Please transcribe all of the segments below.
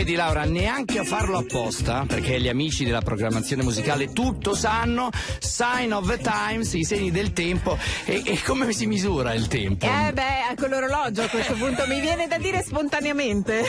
Vedi Laura, neanche a farlo apposta, perché gli amici della programmazione musicale tutto sanno, sign of the times, i segni del tempo. E, e come si misura il tempo? Eh beh, con l'orologio a questo punto mi viene da dire spontaneamente.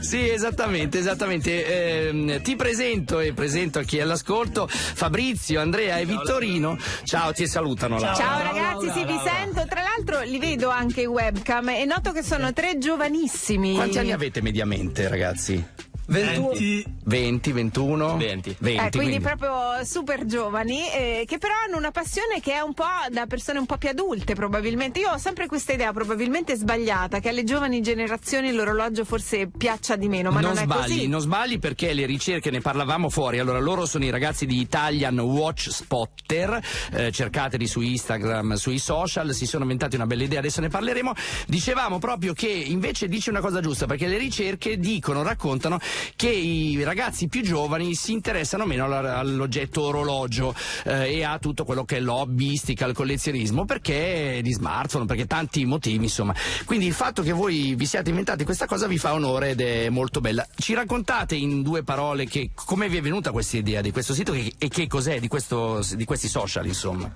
sì, esattamente, esattamente. Eh, ti presento e presento a chi è all'ascolto Fabrizio, Andrea e Vittorino. Ciao, ti salutano Laura. Ciao ragazzi, sì, vi sento. Tra l'altro li vedo anche in webcam e noto che sono tre giovanissimi. Quanti anni avete mediamente, ragazzi? 20, 20 21, 20. 20 Eh, quindi, proprio super giovani, eh, che però hanno una passione che è un po' da persone un po' più adulte probabilmente. Io ho sempre questa idea probabilmente sbagliata, che alle giovani generazioni l'orologio forse piaccia di meno, ma non, non è sbagli, così. non sbagli perché le ricerche ne parlavamo fuori. Allora, loro sono i ragazzi di Italian Watch Spotter, eh, cercateli su Instagram, sui social, si sono inventati una bella idea, adesso ne parleremo. Dicevamo proprio che invece dice una cosa giusta, perché le ricerche dicono, raccontano che i ragazzi più giovani si interessano meno all'oggetto orologio eh, e a tutto quello che è l'hobbystica, il collezionismo, perché di smartphone, perché tanti motivi, insomma. Quindi il fatto che voi vi siate inventati questa cosa vi fa onore ed è molto bella. Ci raccontate in due parole che, come vi è venuta questa idea di questo sito che- e che cos'è di, questo, di questi social, insomma?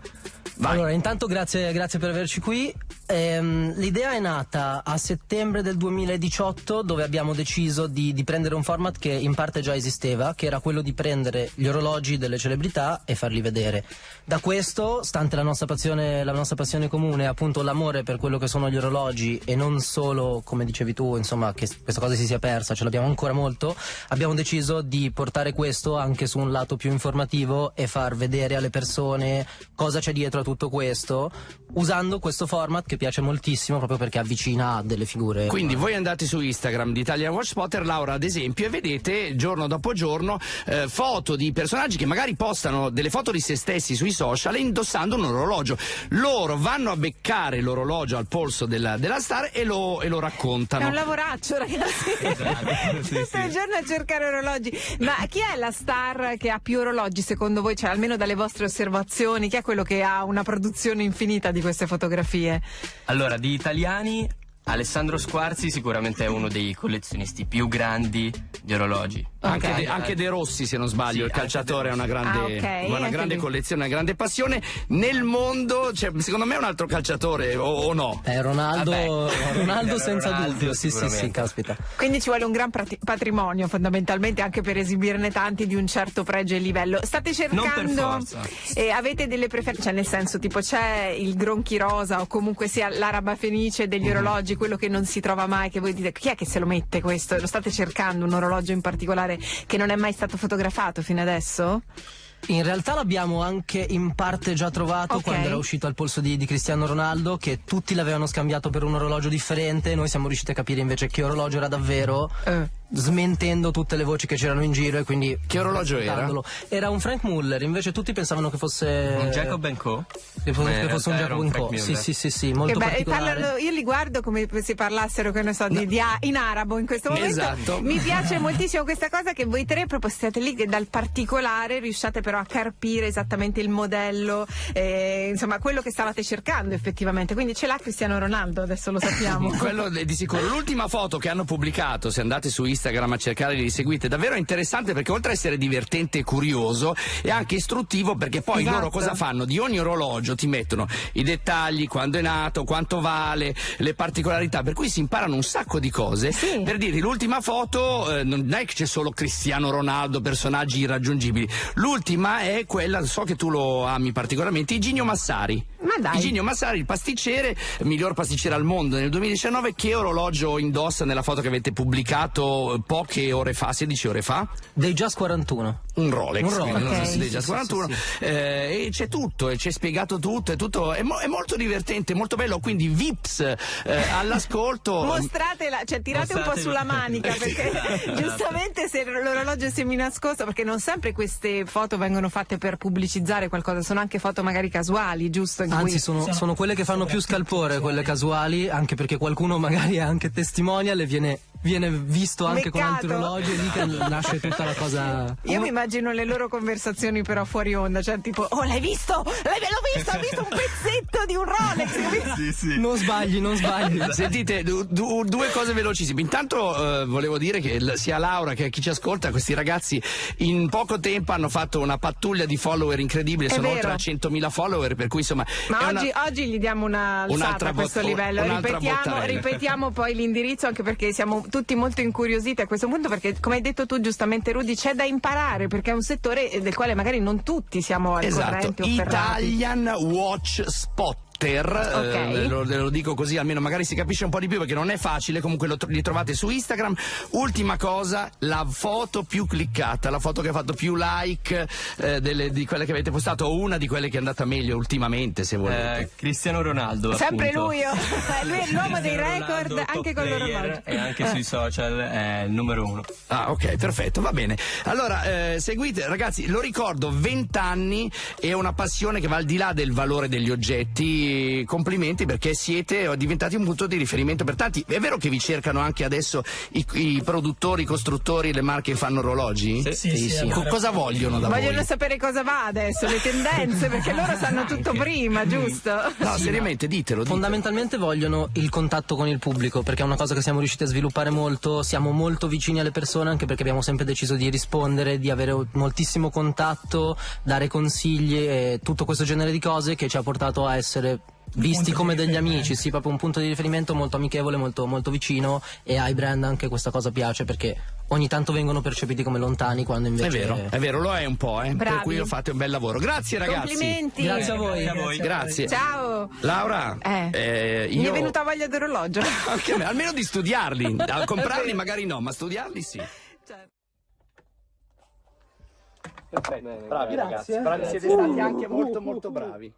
Vai. Allora, intanto grazie, grazie per averci qui. Ehm, l'idea è nata a settembre del 2018 dove abbiamo deciso di, di prendere un format che in parte già esisteva, che era quello di prendere gli orologi delle celebrità e farli vedere. Da questo, stante la nostra passione, la nostra passione comune, appunto l'amore per quello che sono gli orologi e non solo, come dicevi tu, insomma, che questa cosa si sia persa, ce l'abbiamo ancora molto, abbiamo deciso di portare questo anche su un lato più informativo e far vedere alle persone cosa c'è dietro a tutto questo, usando questo format che piace moltissimo proprio perché avvicina a delle figure. Quindi voi andate su Instagram di Italian Watch Spotter, Laura ad esempio, e vedete giorno dopo giorno eh, foto di personaggi che magari postano delle foto di se stessi sui social indossando un orologio. Loro vanno a beccare l'orologio al polso della, della star e lo, e lo È raccontano. un lavoraccio, ragazzi. Tutto il giorno a cercare orologi. Ma chi è la star che ha più orologi secondo voi? Cioè, almeno dalle vostre osservazioni, chi è quello che ha una produzione infinita di queste fotografie? Allora, di italiani, Alessandro Squarzi sicuramente è uno dei collezionisti più grandi di orologi. Anche, Ok. De, anche De Rossi, se non sbaglio, Sì, il calciatore ha una De grande, Ah, ok, una grande collezione, una grande passione. Nel mondo, cioè, secondo me è un altro calciatore, o, o no? Eh, Ronaldo. Ronaldo senza Ronaldo, dubbio, sì sì sì, caspita. Quindi ci vuole un gran prati- patrimonio fondamentalmente anche per esibirne tanti di un certo pregio e livello. State cercando, forza. eh, avete delle preferenze, cioè nel senso tipo c'è il gronchi rosa o comunque sia l'araba fenice degli Mhm. orologi, quello che non si trova mai, che voi dite chi è che se lo mette questo? Lo state cercando un orologio in particolare che non è mai stato fotografato fino adesso? In realtà l'abbiamo anche in parte già trovato Ok. quando era uscito al polso di, di Cristiano Ronaldo, che tutti l'avevano scambiato per un orologio differente, noi siamo riusciti a capire invece che orologio era davvero, Eh. Smentendo tutte le voci che c'erano in giro e quindi... Che orologio era? Era un Frank Muller, invece tutti pensavano che fosse... Un Jacob Co? Che fosse, in che fosse un Jacob Frank Co. Sì, sì, sì, sì, molto bello, e particolare. parlano- io li guardo come se parlassero che ne so, di, di a- in arabo in questo momento. Esatto. Mi piace moltissimo questa cosa che voi tre proprio siete lì che dal particolare riusciate però a carpire esattamente il modello, eh, insomma quello che stavate cercando effettivamente. Quindi ce l'ha Cristiano Ronaldo, adesso lo sappiamo. Quello di sicuro. L'ultima foto che hanno pubblicato, se andate su Instagram a cercare li seguite, davvero interessante perché oltre a essere divertente e curioso, è anche istruttivo perché poi Esatto. loro cosa fanno? Di ogni orologio ti mettono i dettagli, quando è nato, quanto vale, le particolarità, per cui si imparano un sacco di cose. Sì. Per dirvi, l'ultima foto eh, non è che c'è solo Cristiano Ronaldo, personaggi irraggiungibili. L'ultima è quella, so che tu lo ami particolarmente, Iginio Massari. Ma dai. Iginio Massari, il pasticcere, miglior pasticcere al mondo nel 2019, che orologio indossa nella foto che avete pubblicato poche ore fa, 16 ore fa? Dei Just 41. Un Rolex, Un Rolex, non so dei già Sì, sì, 41. sì, Eh, e c'è tutto, e c'è spiegato tutto, è, tutto è, mo- è molto divertente, molto bello. Quindi Vips eh, all'ascolto. Mostratela, cioè tirate un po' Mostratela. sulla manica perché giustamente se l'orologio è seminascosto, perché non sempre queste foto vengono fatte per pubblicizzare qualcosa, sono anche foto magari casuali, giusto? In Anzi, cui- sono, sono quelle che fanno più scalpore, quelle casuali, anche perché qualcuno magari è anche testimonial e viene viene visto anche con Beccato. altri orologi e lì che nasce tutta la cosa. Io mi immagino le loro conversazioni però fuori onda, cioè tipo, oh l'hai visto? L'hai, l'ho visto, ho visto un pezzetto di un Rolex. Sì, sì. Non sbagli, non sbagli. Sentite, du- du- due cose velocissime. Intanto eh, volevo dire che l- sia Laura che chi ci ascolta, questi ragazzi in poco tempo hanno fatto una pattuglia di follower incredibile, È sono vero. oltre a 100.000 follower, per cui insomma... Ma oggi, una- oggi gli diamo una alzata Un'altra a questo bot- livello. Ripetiamo, ripetiamo poi l'indirizzo anche perché siamo tutti molto incuriositi a questo punto perché come hai detto tu giustamente Rudy c'è da imparare perché è un settore del quale magari non tutti siamo al Esatto, corrente o ferrati. Italian Watch Spotter. Ok. eh, lo, lo dico così almeno magari si capisce un po' di più perché non è facile comunque lo, li trovate su Instagram ultima cosa la foto più cliccata la foto che ha fatto più like eh, delle- di quelle che avete postato o una di quelle che è andata meglio ultimamente se volete Eh, Cristiano Ronaldo. Sempre appunto. lui, oh. lui è l'uomo dei record Ronaldo, anche con l'orologio. E anche sui social è il numero uno. Ah, ok, perfetto, va bene. Allora, eh, seguite, ragazzi, lo ricordo, 20 anni è una passione che va al di là del valore degli oggetti. Complimenti perché siete diventati un punto di riferimento per tanti. È vero che vi cercano anche adesso i, i produttori, i costruttori, le marche che fanno orologi? Sì, sì, sì. Co- cosa vogliono da Vogliono voi? sapere cosa va adesso, le tendenze, perché loro sanno tutto prima, giusto? No, seriamente, ditelo. ditelo. Fondamentalmente vogliono il contatto con il pubblico perché è una cosa che siamo riusciti a sviluppare molto, siamo molto vicini alle persone anche perché abbiamo sempre deciso di rispondere, di avere moltissimo contatto, dare consigli e tutto questo genere di cose che ci ha portato a essere visti come degli amici, sì, proprio un punto di riferimento molto amichevole, molto, molto vicino e ai brand anche questa cosa piace perché ogni tanto vengono percepiti come lontani quando È invece vero, è vero, lo è un po', eh. Bravi. Per cui fate un bel lavoro. Grazie ragazzi. Complimenti. Grazie a voi. Grazie a voi. Grazie. Ciao. Laura, Eh. eh, Mi io... è venuta voglia d'orologio. Anche a me, almeno di studiarli. A comprarli magari no, ma studiarli sì. Bravi ragazzi, bravi, siete stati anche molto molto bravi.